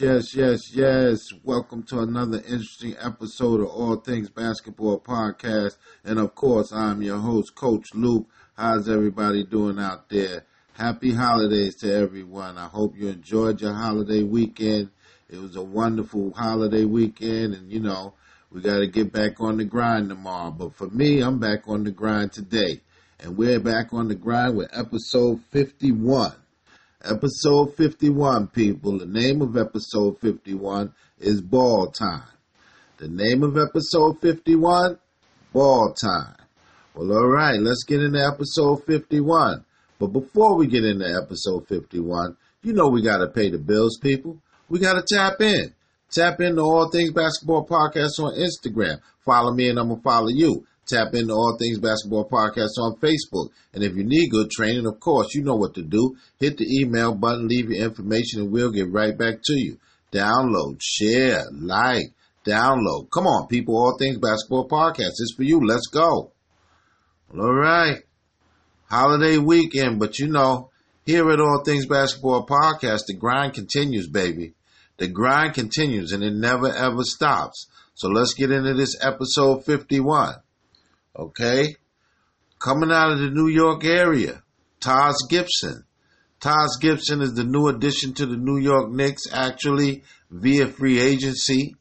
yes, yes, yes. Welcome to another interesting episode of All Things Basketball Podcast. And of course, I'm your host, Coach Luke. How's everybody doing out there? Happy holidays to everyone. I hope you enjoyed your holiday weekend. It was a wonderful holiday weekend, and you know, we got to get back on the grind tomorrow. But for me, I'm back on the grind today. And we're back on the grind with episode 51. Episode 51, people. The name of episode 51 is Ball Time. The name of episode 51, Ball Time. Well, all right, let's get into episode 51. But before we get into episode 51, you know we got to pay the bills, people. We got to tap in. Tap into All Things Basketball Podcast on Instagram. Follow me and I'm going to follow you. Tap into All Things Basketball Podcast on Facebook. And if you need good training, of course, you know what to do. Hit the email button, leave your information, and we'll get right back to you. Download, share, like, download. Come on, people. All Things Basketball Podcast. It's for you. Let's go. All right. Holiday weekend, but you know, here at All Things Basketball Podcast, the grind continues, baby. The grind continues and it never ever stops. So let's get into this episode 51. Okay? Coming out of the New York area, Taj Gibson. Taj Gibson is the new addition to the New York Knicks, actually via free agency.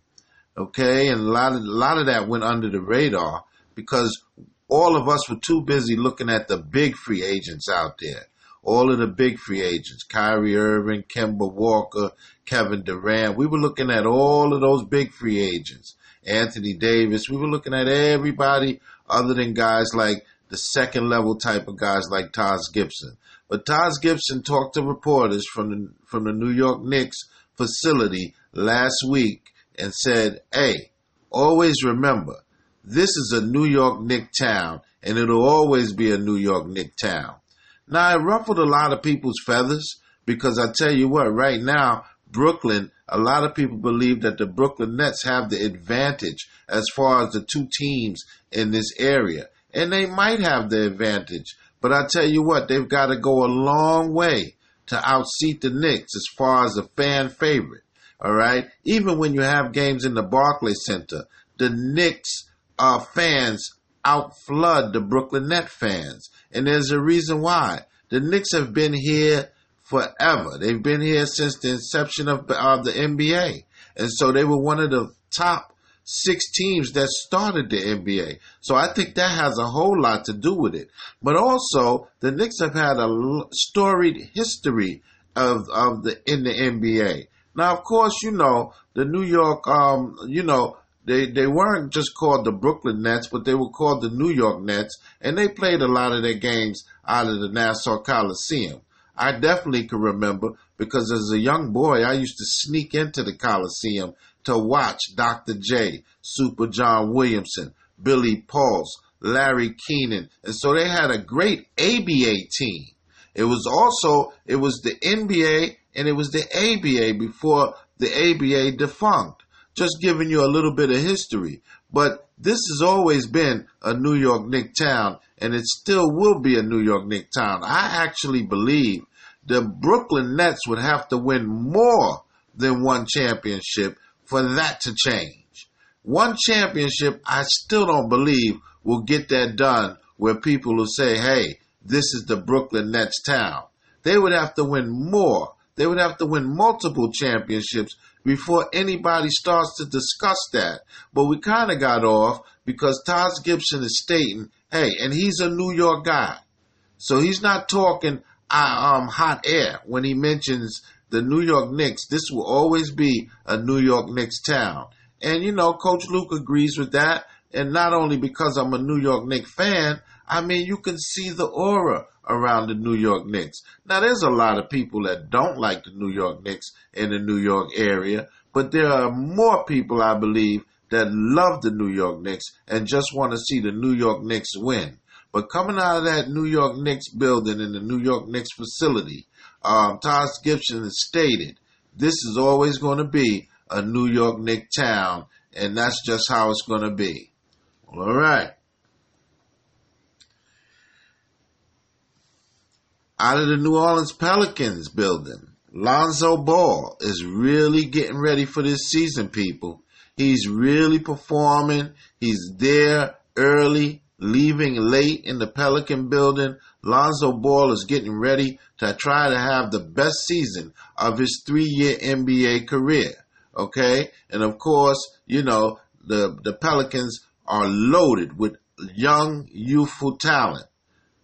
Okay, and a lot of a lot of that went under the radar because all of us were too busy looking at the big free agents out there. All of the big free agents, Kyrie Irving, Kemba Walker, Kevin Durant. We were looking at all of those big free agents. Anthony Davis. We were looking at everybody other than guys like the second level type of guys like Taj Gibson. But Taj Gibson talked to reporters from the, from the New York Knicks facility last week and said, Hey, always remember, this is a New York Knick town and it'll always be a New York Knick town. Now, it ruffled a lot of people's feathers because I tell you what, right now, Brooklyn, a lot of people believe that the Brooklyn Nets have the advantage as far as the two teams in this area. And they might have the advantage. But I tell you what, they've got to go a long way to outseat the Knicks as far as a fan favorite. All right. Even when you have games in the Barclays Center, the Knicks uh, fans outflood the Brooklyn Net fans. And there's a reason why. The Knicks have been here forever. They've been here since the inception of, the NBA. And so they were one of the top six teams that started the NBA. So I think that has a whole lot to do with it. But also, the Knicks have had a storied history of, of the, in the NBA. Now, of course, you know, the New York, um, you know, they, they weren't just called the Brooklyn Nets, but they were called the New York Nets, and they played a lot of their games out of the Nassau Coliseum. I definitely can remember because as a young boy, I used to sneak into the Coliseum to watch Dr. J, Super John Williamson, Billy Paultz, Larry Kenon. And so they had a great ABA team. It was also, it was the NBA and it was the ABA before the ABA defunct. Just giving you a little bit of history. But this has always been a New York Knick town and it still will be a New York Knick town. I actually believe the Brooklyn Nets would have to win more than one championship for that to change. One championship, I still don't believe will get that done where people will say, hey, this is the Brooklyn Nets town. They would have to win more. They would have to win multiple championships before anybody starts to discuss that. But we kind of got off because Taj Gibson is stating, hey, and he's a New York guy. So he's not talking uh, um, hot air when he mentions the New York Knicks. This will always be a New York Knicks town. And, you know, Coach Luke agrees with that. And not only because I'm a New York Knicks fan, I mean, you can see the aura around the New York Knicks. Now, there's a lot of people that don't like the New York Knicks in the New York area, but there are more people, I believe, that love the New York Knicks and just want to see the New York Knicks win. But coming out of that New York Knicks building in the New York Knicks facility, um, Taj Gibson has stated this is always going to be a New York Knicks town, and that's just how it's going to be. All right. Out of the New Orleans Pelicans building, Lonzo Ball is really getting ready for this season, people. He's really performing. He's there early, leaving late in the Pelican building. Lonzo Ball is getting ready to try to have the best season of his three year NBA career. Okay. And of course, you know, the, the Pelicans are loaded with young, youthful talent.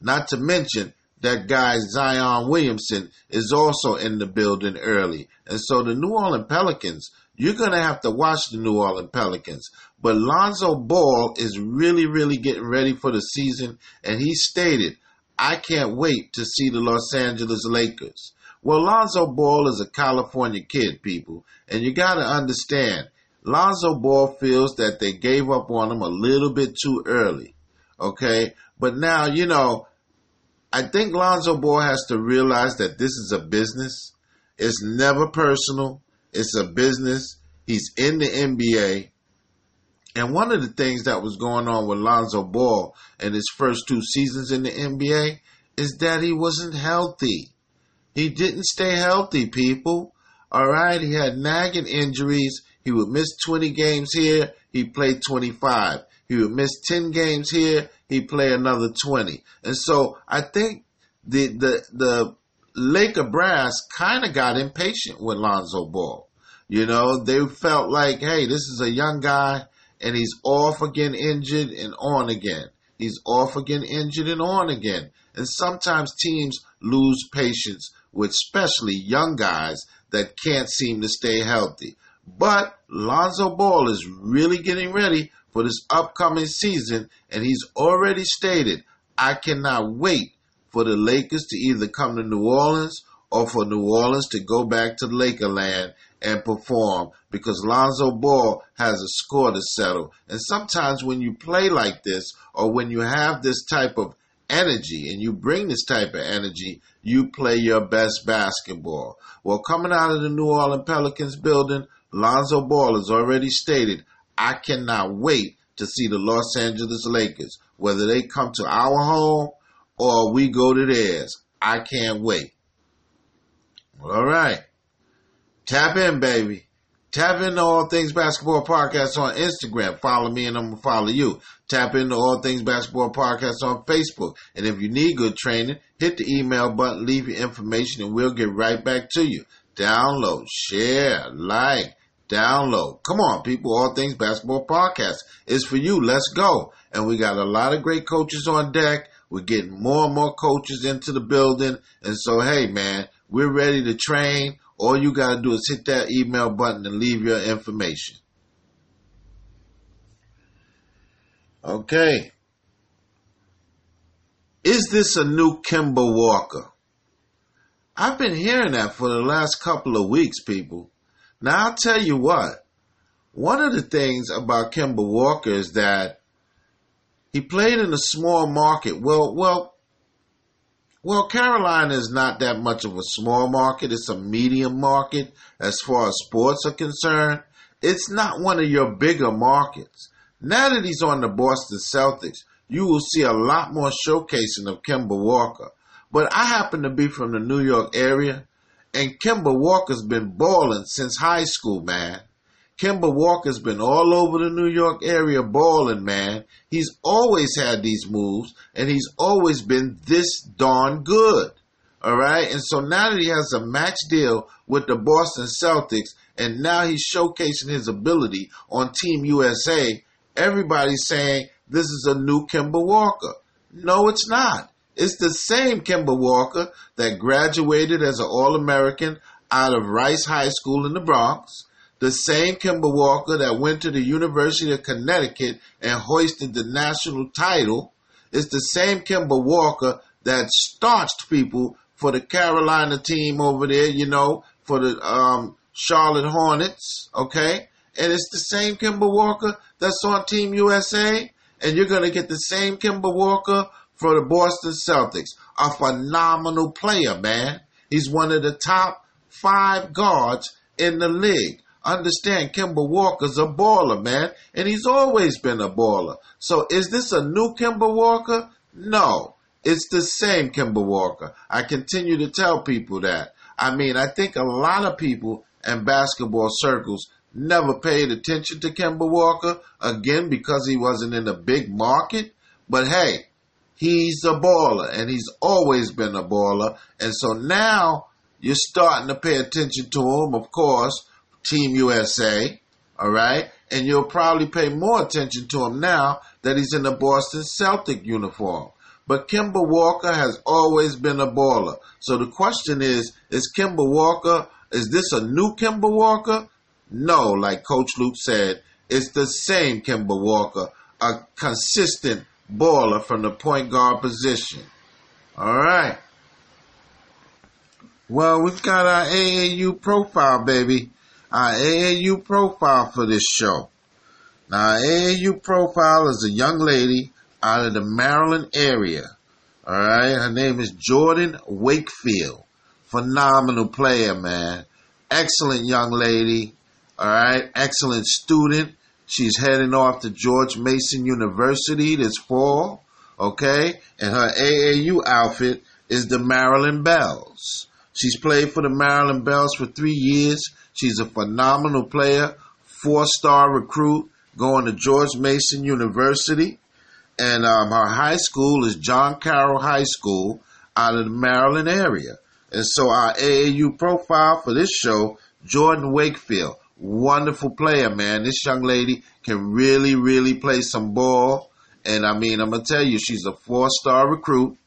Not to mention that guy Zion Williamson is also in the building early. And so the New Orleans Pelicans, you're going to have to watch the New Orleans Pelicans. But Lonzo Ball is really, really getting ready for the season. And he stated, I can't wait to see the Los Angeles Lakers. Well, Lonzo Ball is a California kid, people. And you got to understand, Lonzo Ball feels that they gave up on him a little bit too early. Okay. But now, you know, I think Lonzo Ball has to realize that this is a business. It's never personal. It's a business. He's in the NBA. And one of the things that was going on with Lonzo Ball in his first two seasons in the NBA is that he wasn't healthy. He didn't stay healthy, people. All right. He had nagging injuries. He would miss 20 games here. He played 25. He would miss 10 games here he play another 20. And so I think the the the Laker brass kind of got impatient with Lonzo Ball. You know, they felt like, hey, this is a young guy and he's off again injured and on again. He's off again injured and on again. And sometimes teams lose patience with especially young guys that can't seem to stay healthy. But Lonzo Ball is really getting ready for this upcoming season, and he's already stated, I cannot wait for the Lakers to either come to New Orleans or for New Orleans to go back to Lakerland and perform because Lonzo Ball has a score to settle. And sometimes when you play like this or when you have this type of energy and you bring this type of energy, you play your best basketball. Well, coming out of the New Orleans Pelicans building, Lonzo Ball has already stated, I cannot wait to see the Los Angeles Lakers, whether they come to our home or we go to theirs. I can't wait. All right. Tap in, baby. Tap into All Things Basketball Podcast on Instagram. Follow me and I'm going to follow you. Tap into All Things Basketball Podcast on Facebook. And if you need good training, hit the email button, leave your information, and we'll get right back to you. Download, share, like, download. Come on, people. All Things Basketball Podcast is for you. Let's go. And we got a lot of great coaches on deck. We're getting more and more coaches into the building. And so, hey, man, we're ready to train. All you got to do is hit that email button and leave your information. Okay. Is this a new Kemba Walker? I've been hearing that for the last couple of weeks, people. Now I'll tell you what. One of the things about Kemba Walker is that he played in a small market. Well, well, well, Carolina is not that much of a small market. It's a medium market as far as sports are concerned. It's not one of your bigger markets. Now that he's on the Boston Celtics, you will see a lot more showcasing of Kemba Walker. But I happen to be from the New York area, and Kemba Walker's been balling since high school, man. Kemba Walker's been all over the New York area balling, man. He's always had these moves, and he's always been this darn good. All right. And so now that he has a max deal with the Boston Celtics, and now he's showcasing his ability on Team USA, everybody's saying this is a new Kemba Walker. No, it's not. It's the same Kemba Walker that graduated as an All American out of Rice High School in the Bronx. The same Kemba Walker that went to the University of Connecticut and hoisted the national title. is the same Kemba Walker that starched people for the Carolina team over there, you know, for the um, Charlotte Hornets, okay? And it's the same Kemba Walker that's on Team USA. And you're going to get the same Kemba Walker for the Boston Celtics. A phenomenal player, man. He's one of the top five guards in the league. Understand, Kemba Walker's a baller, man, and he's always been a baller. So is this a new Kemba Walker? No. It's the same Kemba Walker. I continue to tell people that. I mean, I think a lot of people in basketball circles never paid attention to Kemba Walker, again, because he wasn't in a big market. But hey, he's a baller, and he's always been a baller. And so now you're starting to pay attention to him, of course, Team USA, all right? And you'll probably pay more attention to him now that he's in the Boston Celtic uniform. But Kemba Walker has always been a baller. So the question is, is Kemba Walker, is this a new Kemba Walker? No, like Coach Luke said, it's the same Kemba Walker, a consistent baller from the point guard position. All right. Well, we've got our AAU profile, baby. Our AAU profile for this show. Now, our AAU profile is a young lady out of the Maryland area. All right. Her name is Jordan Wakefield. Phenomenal player, man. Excellent young lady. All right. Excellent student. She's heading off to George Mason University this fall. Okay. And her AAU outfit is the Maryland Bells. She's played for the Maryland Bells for three years. She's a phenomenal player, four star recruit, going to George Mason University. And um, her high school is John Carroll High School out of the Maryland area. And so our AAU profile for this show, Jordan Wakefield. Wonderful player, man. This young lady can really, really play some ball. And I mean, I'm to tell you, she's a four star recruit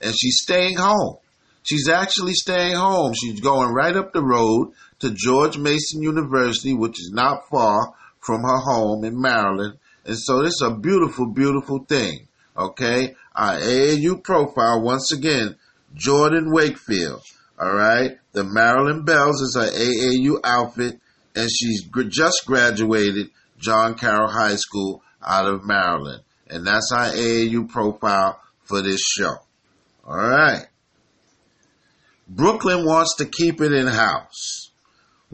and she's staying home. She's actually staying home. She's going right up the road to George Mason University, which is not far from her home in Maryland. And so this is a beautiful, beautiful thing. Okay. Our AAU profile, once again, Jordan Wakefield. All right. The Maryland Bells is her AAU outfit, and she's just graduated John Carroll High School out of Maryland. And that's our AAU profile for this show. All right. Brooklyn wants to keep it in house.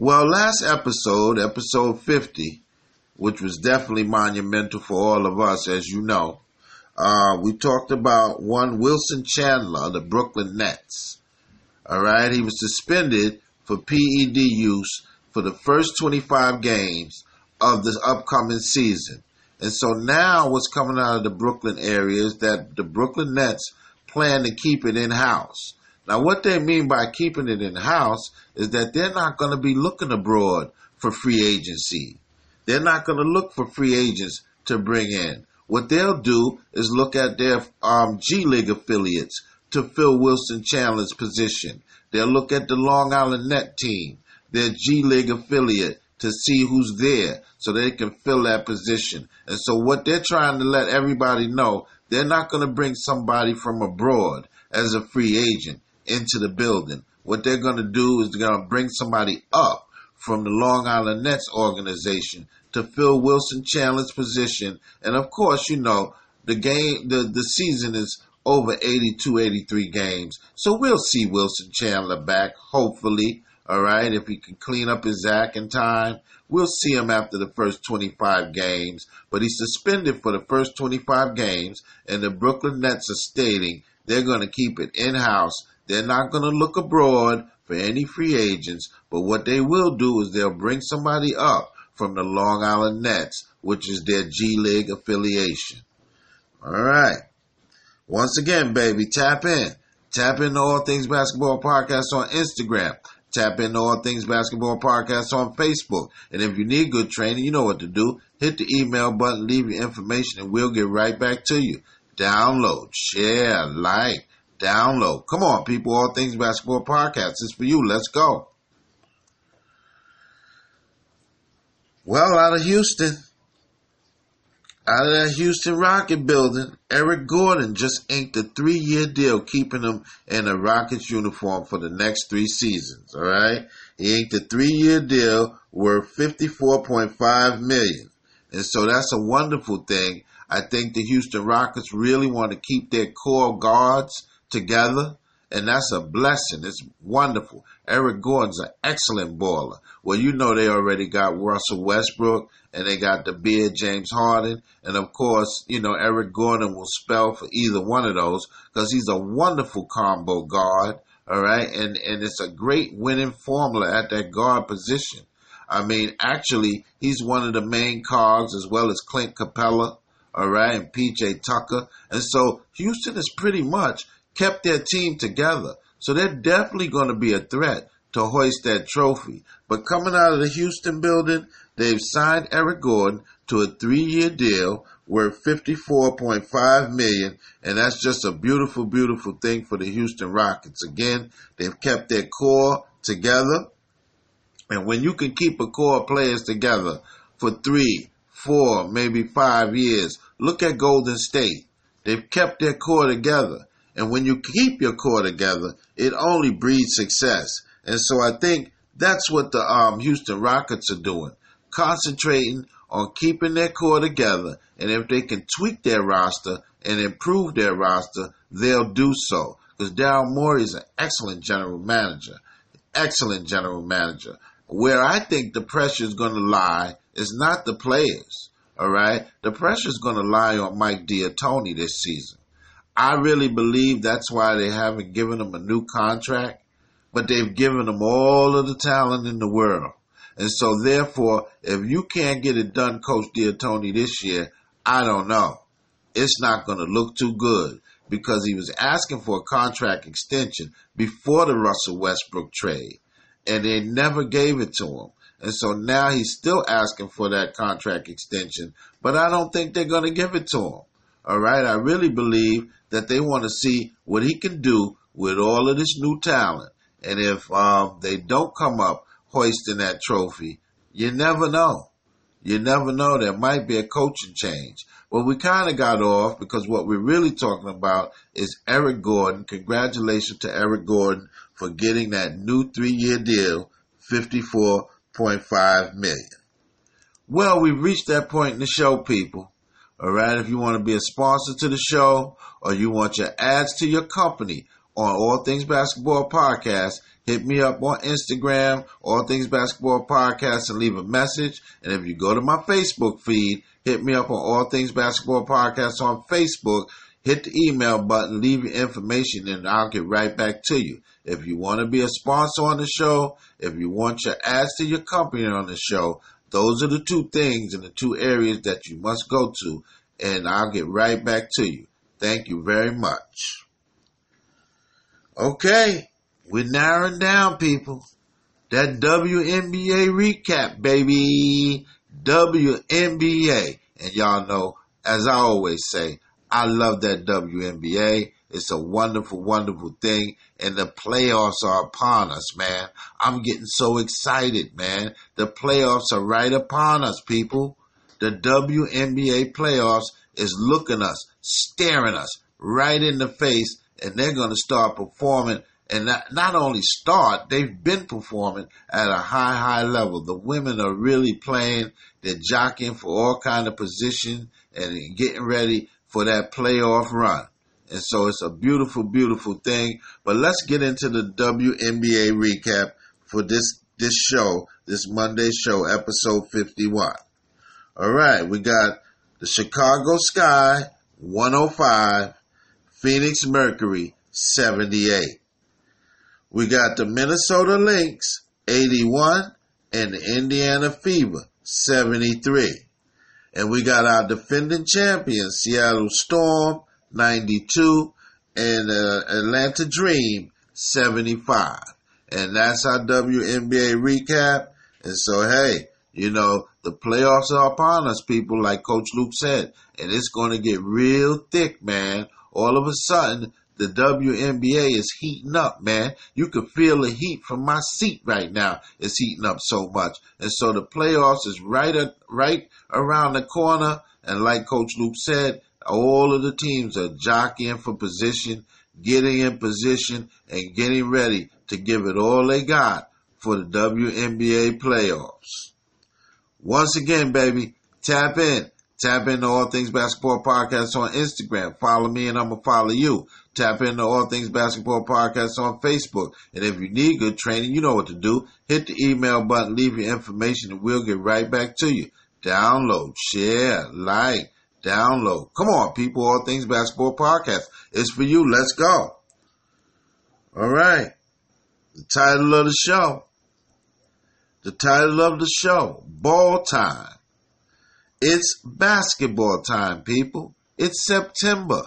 Well, last episode, episode 50, which was definitely monumental for all of us, as you know, uh, we talked about one Wilson Chandler, the Brooklyn Nets. All right, he was suspended for PED use for the first 25 games of the upcoming season. And so now what's coming out of the Brooklyn area is that the Brooklyn Nets plan to keep it in house. Now, what they mean by keeping it in house is that they're not going to be looking abroad for free agency. They're not going to look for free agents to bring in. What they'll do is look at their um, G League affiliates to fill Wilson Chandler's position. They'll look at the Long Island Net team, their G League affiliate, to see who's there so they can fill that position. And so, what they're trying to let everybody know, they're not going to bring somebody from abroad as a free agent into the building. What they're going to do is they're going to bring somebody up from the Long Island Nets organization to fill Wilson Chandler's position. And of course, you know, the game, the, the season is over 82, 83 games. So we'll see Wilson Chandler back, hopefully. All right. If he can clean up his act in time, we'll see him after the first 25 games. But he's suspended for the first 25 games, and the Brooklyn Nets are stating they're going to keep it in house they're not going to look abroad for any free agents, but what they will do is they'll bring somebody up from the Long Island Nets, which is their G League affiliation. All right. Once again, baby, tap in. Tap into All Things Basketball Podcast on Instagram. Tap into All Things Basketball Podcast on Facebook. And if you need good training, you know what to do. Hit the email button, leave your information, and we'll get right back to you. Download, share, like, Download. Come on, people. All Things Basketball Podcast is for you. Let's go. Well, out of Houston, out of that Houston Rocket building, Eric Gordon just inked a three year deal keeping him in a Rockets uniform for the next three seasons. All right. He inked a three year deal worth 54.5 million. And so that's a wonderful thing. I think the Houston Rockets really want to keep their core guards together. and that's a blessing. It's wonderful. Eric Gordon's an excellent baller. Well, you know they already got Russell Westbrook and they got the beard James Harden, and of course, you know Eric Gordon will spell for either one of those because he's a wonderful combo guard. All right, and and it's a great winning formula at that guard position. I mean, actually, he's one of the main cogs as well as Clint Capela, all right, and PJ Tucker. And so Houston is pretty much kept their team together. So they're definitely going to be a threat to hoist that trophy. But coming out of the Houston building, they've signed Eric Gordon to a three-year deal worth 54.5 million, and that's just a beautiful, beautiful thing for the Houston Rockets. Again, they've kept their core together. And when you can keep a core of players together for three, four, maybe five years, look at Golden State. They've kept their core together. And when you keep your core together, it only breeds success. And so I think that's what the um, Houston Rockets are doing, concentrating on keeping their core together. And if they can tweak their roster and improve their roster, they'll do so. Because Daryl Morey is an excellent general manager, excellent general manager. Where I think the pressure is going to lie is not the players. All right, the pressure is going to lie on Mike D'Antoni this season. I really believe that's why they haven't given him a new contract, but they've given him all of the talent in the world. And so, therefore, if you can't get it done, Coach D'Antoni, this year, I don't know. It's not going to look too good because he was asking for a contract extension before the Russell Westbrook trade and they never gave it to him. And so now he's still asking for that contract extension, but I don't think they're going to give it to him. All right. I really believe that they want to see what he can do with all of this new talent. And if um, they don't come up hoisting that trophy, you never know. You never know. There might be a coaching change. Well, we kind of got off because what we're really talking about is Eric Gordon. Congratulations to Eric Gordon for getting that new three-year deal, 54.5 million. Well, we've reached that point in the show, people. All right. If you want to be a sponsor to the show or you want your ads to your company on All Things Basketball Podcast, hit me up on Instagram, All Things Basketball Podcast, and leave a message. And if you go to my Facebook feed, hit me up on All Things Basketball Podcast on Facebook hit the email button, leave your information, and I'll get right back to you. If you want to be a sponsor on the show, if you want your ads to your company on the show, those are the two things and the two areas that you must go to, and I'll get right back to you. Thank you very much. Okay, we're narrowing down, people. That WNBA recap, baby. WNBA. And y'all know, as I always say, I love that WNBA. It's a wonderful, wonderful thing. And the playoffs are upon us, man. I'm getting so excited, man. The playoffs are right upon us, people. The WNBA playoffs is looking us, staring us right in the face, and they're going to start performing. And not, not only start, they've been performing at a high, high level. The women are really playing. They're jockeying for all kind of position and getting ready for that playoff run. And so it's a beautiful, beautiful thing. But let's get into the WNBA recap for this this show, this Monday show, episode 51. All right, we got the Chicago Sky 105, Phoenix Mercury 78. We got the Minnesota Lynx 81 and the Indiana Fever 73. And we got our defending champion Seattle Storm, 92, and uh, Atlanta Dream, 75. And that's our WNBA recap. And so, hey, you know, the playoffs are upon us, people, like Coach Luke said. And it's going to get real thick, man. All of a sudden, the WNBA is heating up, man. You can feel the heat from my seat right now. It's heating up so much. And so the playoffs is right at, right around the corner. And like Coach Luke said, all of the teams are jockeying for position, getting in position, and getting ready to give it all they got for the WNBA playoffs. Once again, baby, tap in, Tap into All Things Basketball Podcast on Instagram. Follow me and I'm going to follow you. Tap into All Things Basketball Podcast on Facebook. And if you need good training, you know what to do. Hit the email button, leave your information, and we'll get right back to you. Download, share, like, download. Come on, people. All Things Basketball Podcast. It's for you. Let's go. All right. The title of the show. The title of the show. Ball time. It's basketball time, people. It's September.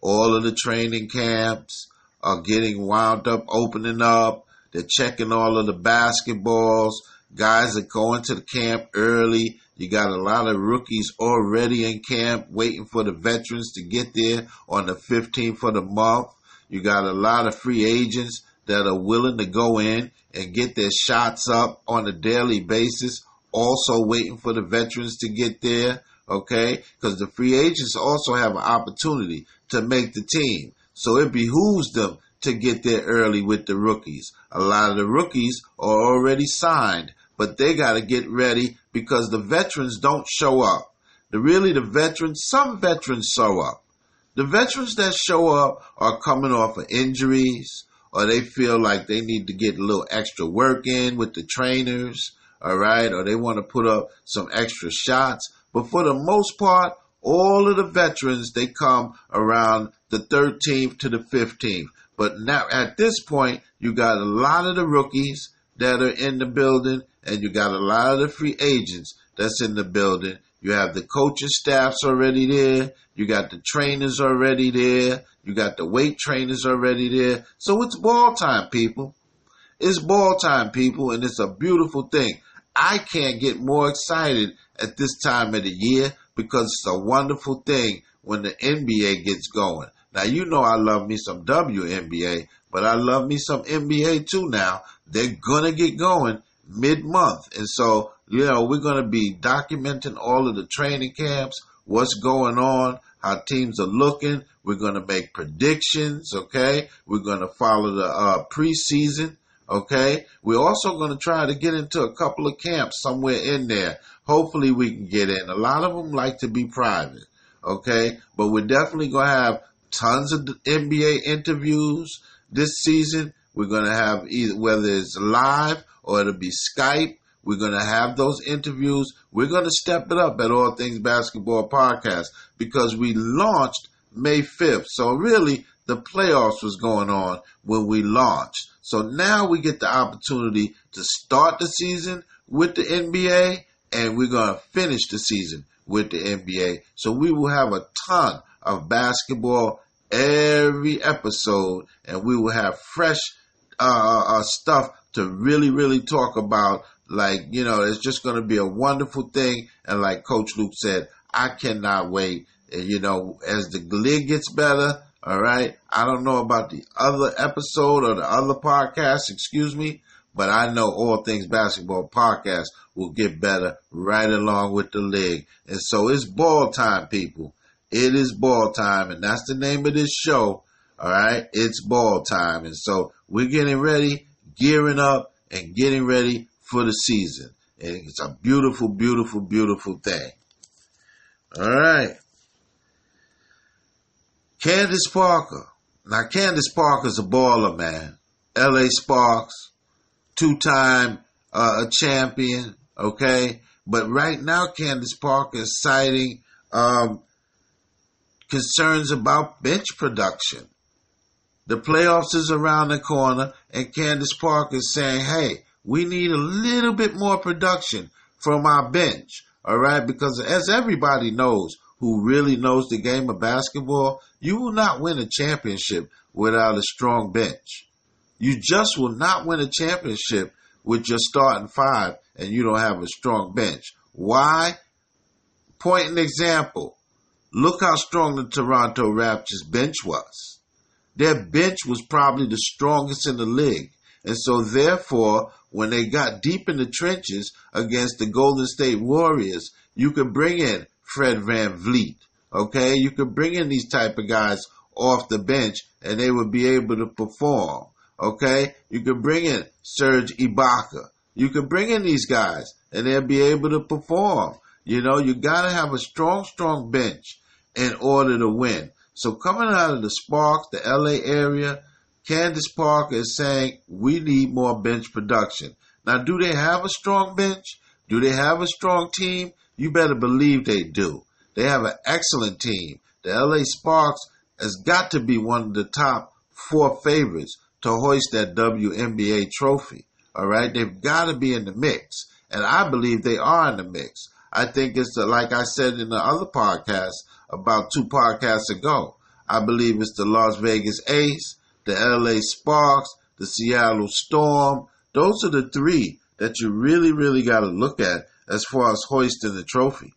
All of the training camps are getting wound up, opening up. They're checking all of the basketballs. Guys are going to the camp early. You got a lot of rookies already in camp waiting for the veterans to get there on the 15th of the month. You got a lot of free agents that are willing to go in and get their shots up on a daily basis also waiting for the veterans to get there, okay? Because the free agents also have an opportunity to make the team. So it behooves them to get there early with the rookies. A lot of the rookies are already signed, but they got to get ready because the veterans don't show up. The really the veterans, some veterans show up. The veterans that show up are coming off of injuries or they feel like they need to get a little extra work in with the trainers all right, or they want to put up some extra shots. But for the most part, all of the veterans, they come around the 13th to the 15th. But now at this point, you got a lot of the rookies that are in the building and you got a lot of the free agents that's in the building. You have the coaching staffs already there. You got the trainers already there. You got the weight trainers already there. So it's ball time, people. It's ball time, people, and it's a beautiful thing. I can't get more excited at this time of the year because it's a wonderful thing when the NBA gets going. Now, you know I love me some WNBA, but I love me some NBA too now. They're going to get going mid month. And so, you know, we're going to be documenting all of the training camps, what's going on, how teams are looking. We're going to make predictions, okay? We're going to follow the uh, preseason. Okay. We're also going to try to get into a couple of camps somewhere in there. Hopefully we can get in. A lot of them like to be private. Okay. But we're definitely going to have tons of NBA interviews this season. We're going to have either, whether it's live or it'll be Skype. We're going to have those interviews. We're going to step it up at All Things Basketball Podcast because we launched May 5th. So really the playoffs was going on when we launched. So now we get the opportunity to start the season with the NBA and we're going to finish the season with the NBA. So we will have a ton of basketball every episode and we will have fresh uh, uh, uh stuff to really, really talk about. Like, you know, it's just going to be a wonderful thing. And like Coach Luke said, I cannot wait. And, you know, as the league gets better, all right. I don't know about the other episode or the other podcast, excuse me, but I know all things basketball podcast will get better right along with the league. And so it's ball time, people. It is ball time, and that's the name of this show. All right. It's ball time. And so we're getting ready, gearing up, and getting ready for the season. And it's a beautiful, beautiful, beautiful thing. All right. Candace Parker. Now, Candace Parker's a baller, man. L.A. Sparks, two-time uh, champion, okay? But right now, Candace Parker is citing um, concerns about bench production. The playoffs is around the corner, and Candace Parker is saying, hey, we need a little bit more production from our bench, all right? Because as everybody knows, who really knows the game of basketball, you will not win a championship without a strong bench. You just will not win a championship with your starting five and you don't have a strong bench. Why? Point an example. Look how strong the Toronto Raptors bench was. Their bench was probably the strongest in the league. And so therefore, when they got deep in the trenches against the Golden State Warriors, you could bring in Fred Van VanVleet. Okay, you could bring in these type of guys off the bench and they would be able to perform. Okay, you could bring in Serge Ibaka. You could bring in these guys and they'll be able to perform. You know, you got to have a strong, strong bench in order to win. So coming out of the Sparks, the LA area, Candace Parker is saying we need more bench production. Now, do they have a strong bench? Do they have a strong team? You better believe they do. They have an excellent team. The LA Sparks has got to be one of the top four favorites to hoist that WNBA trophy. All right, they've got to be in the mix, and I believe they are in the mix. I think it's the, like I said in the other podcast about two podcasts ago. I believe it's the Las Vegas Ace, the LA Sparks, the Seattle Storm. Those are the three that you really, really got to look at as far as hoisting the trophy.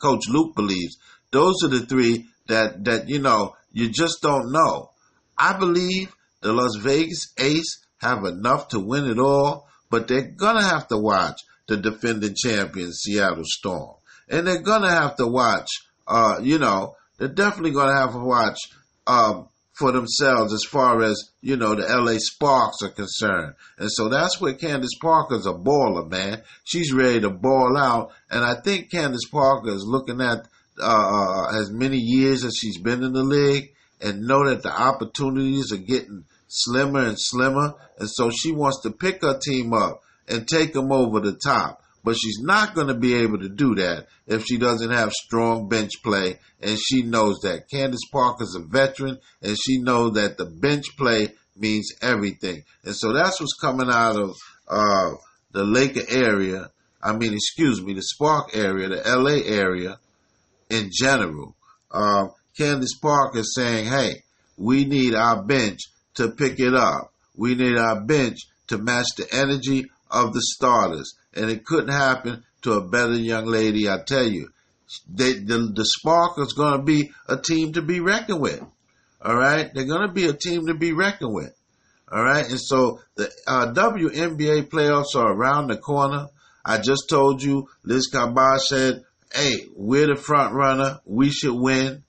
Coach Luke believes those are the three that that you know you just don't know. I believe the Las Vegas Ace have enough to win it all, but they're gonna have to watch the defending champion Seattle Storm, and they're gonna have to watch. Uh, you know, they're definitely gonna have to watch um, for themselves as far as you know the LA Sparks are concerned, and so that's where Candace Parker's a baller, man. She's ready to ball out, and I think Candace Parker is looking at uh, as many years as she's been in the league and know that the opportunities are getting slimmer and slimmer. And so she wants to pick her team up and take them over the top. But she's not going to be able to do that if she doesn't have strong bench play. And she knows that. Candace Parker's a veteran and she knows that the bench play means everything. And so that's what's coming out of uh, the Laker area. I mean, excuse me, the Spark area, the LA area in general. Uh, Candace Parker saying, hey, we need our bench to pick it up. We need our bench to match the energy of the starters. And it couldn't happen to a better young lady, I tell you. They, the, the Spark is going to be a team to be reckoned with. All right? They're going to be a team to be reckoned with. All right? And so the uh, WNBA playoffs are around the corner. I just told you, Liz Cambage said, hey, we're the front runner. We should win.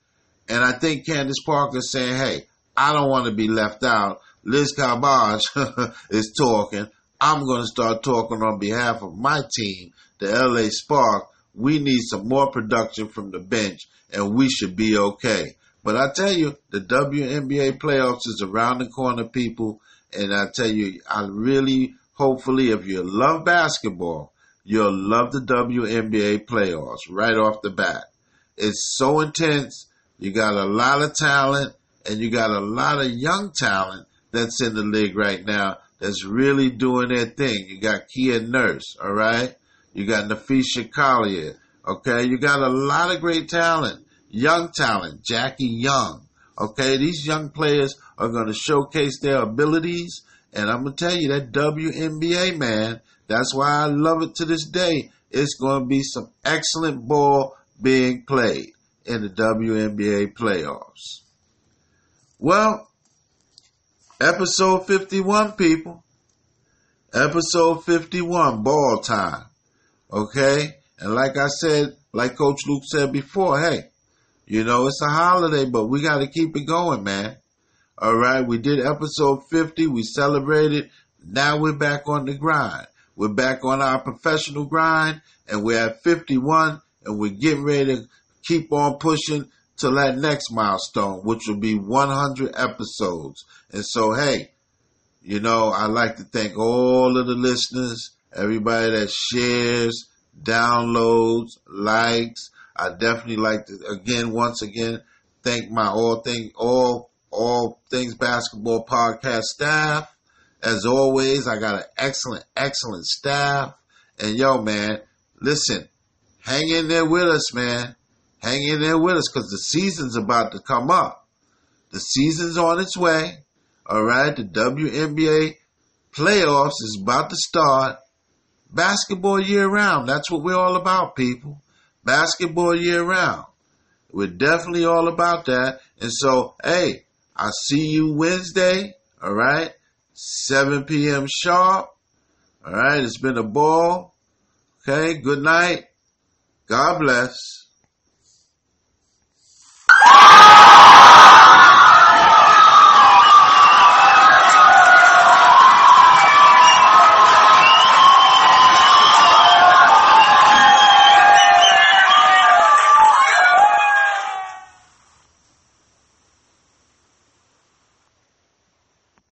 And I think Candace Parker saying, hey, I don't want to be left out. Liz Cambage is talking. I'm going to start talking on behalf of my team, the LA Spark. We need some more production from the bench and we should be okay. But I tell you, the WNBA playoffs is around the corner, people. And I tell you, I really, hopefully, if you love basketball, you'll love the WNBA playoffs right off the bat. It's so intense. You got a lot of talent and you got a lot of young talent that's in the league right now that's really doing their thing. You got Kia Nurse, all right? You got Napheesa Collier, okay? You got a lot of great talent, young talent, Jackie Young, okay? These young players are going to showcase their abilities, and I'm going to tell you that WNBA, man, that's why I love it to this day. It's going to be some excellent ball being played in the WNBA playoffs. Well, episode 51, people. Episode 51, ball time. Okay? And like I said, like Coach Luke said before, hey, you know, it's a holiday, but we got to keep it going, man. All right, we did episode 50, we celebrated. Now we're back on the grind. We're back on our professional grind and we're at 51 and we're getting ready to keep on pushing to that next milestone, which will be 100 episodes. And so, hey, you know, I'd like to thank all of the listeners, everybody that shares, downloads, likes. I definitely like to, again, once again, thank my all thing, all, all things basketball podcast staff as always, I got an excellent, excellent staff. And yo, man, listen, hang in there with us, man. Hang in there with us because the season's about to come up. The season's on its way. All right, the WNBA playoffs is about to start. Basketball year round. That's what we're all about, people. Basketball year round. We're definitely all about that. And so, hey, I see you Wednesday. All right. 7 p.m. sharp. All right, it's been a ball. Okay, good night. God bless.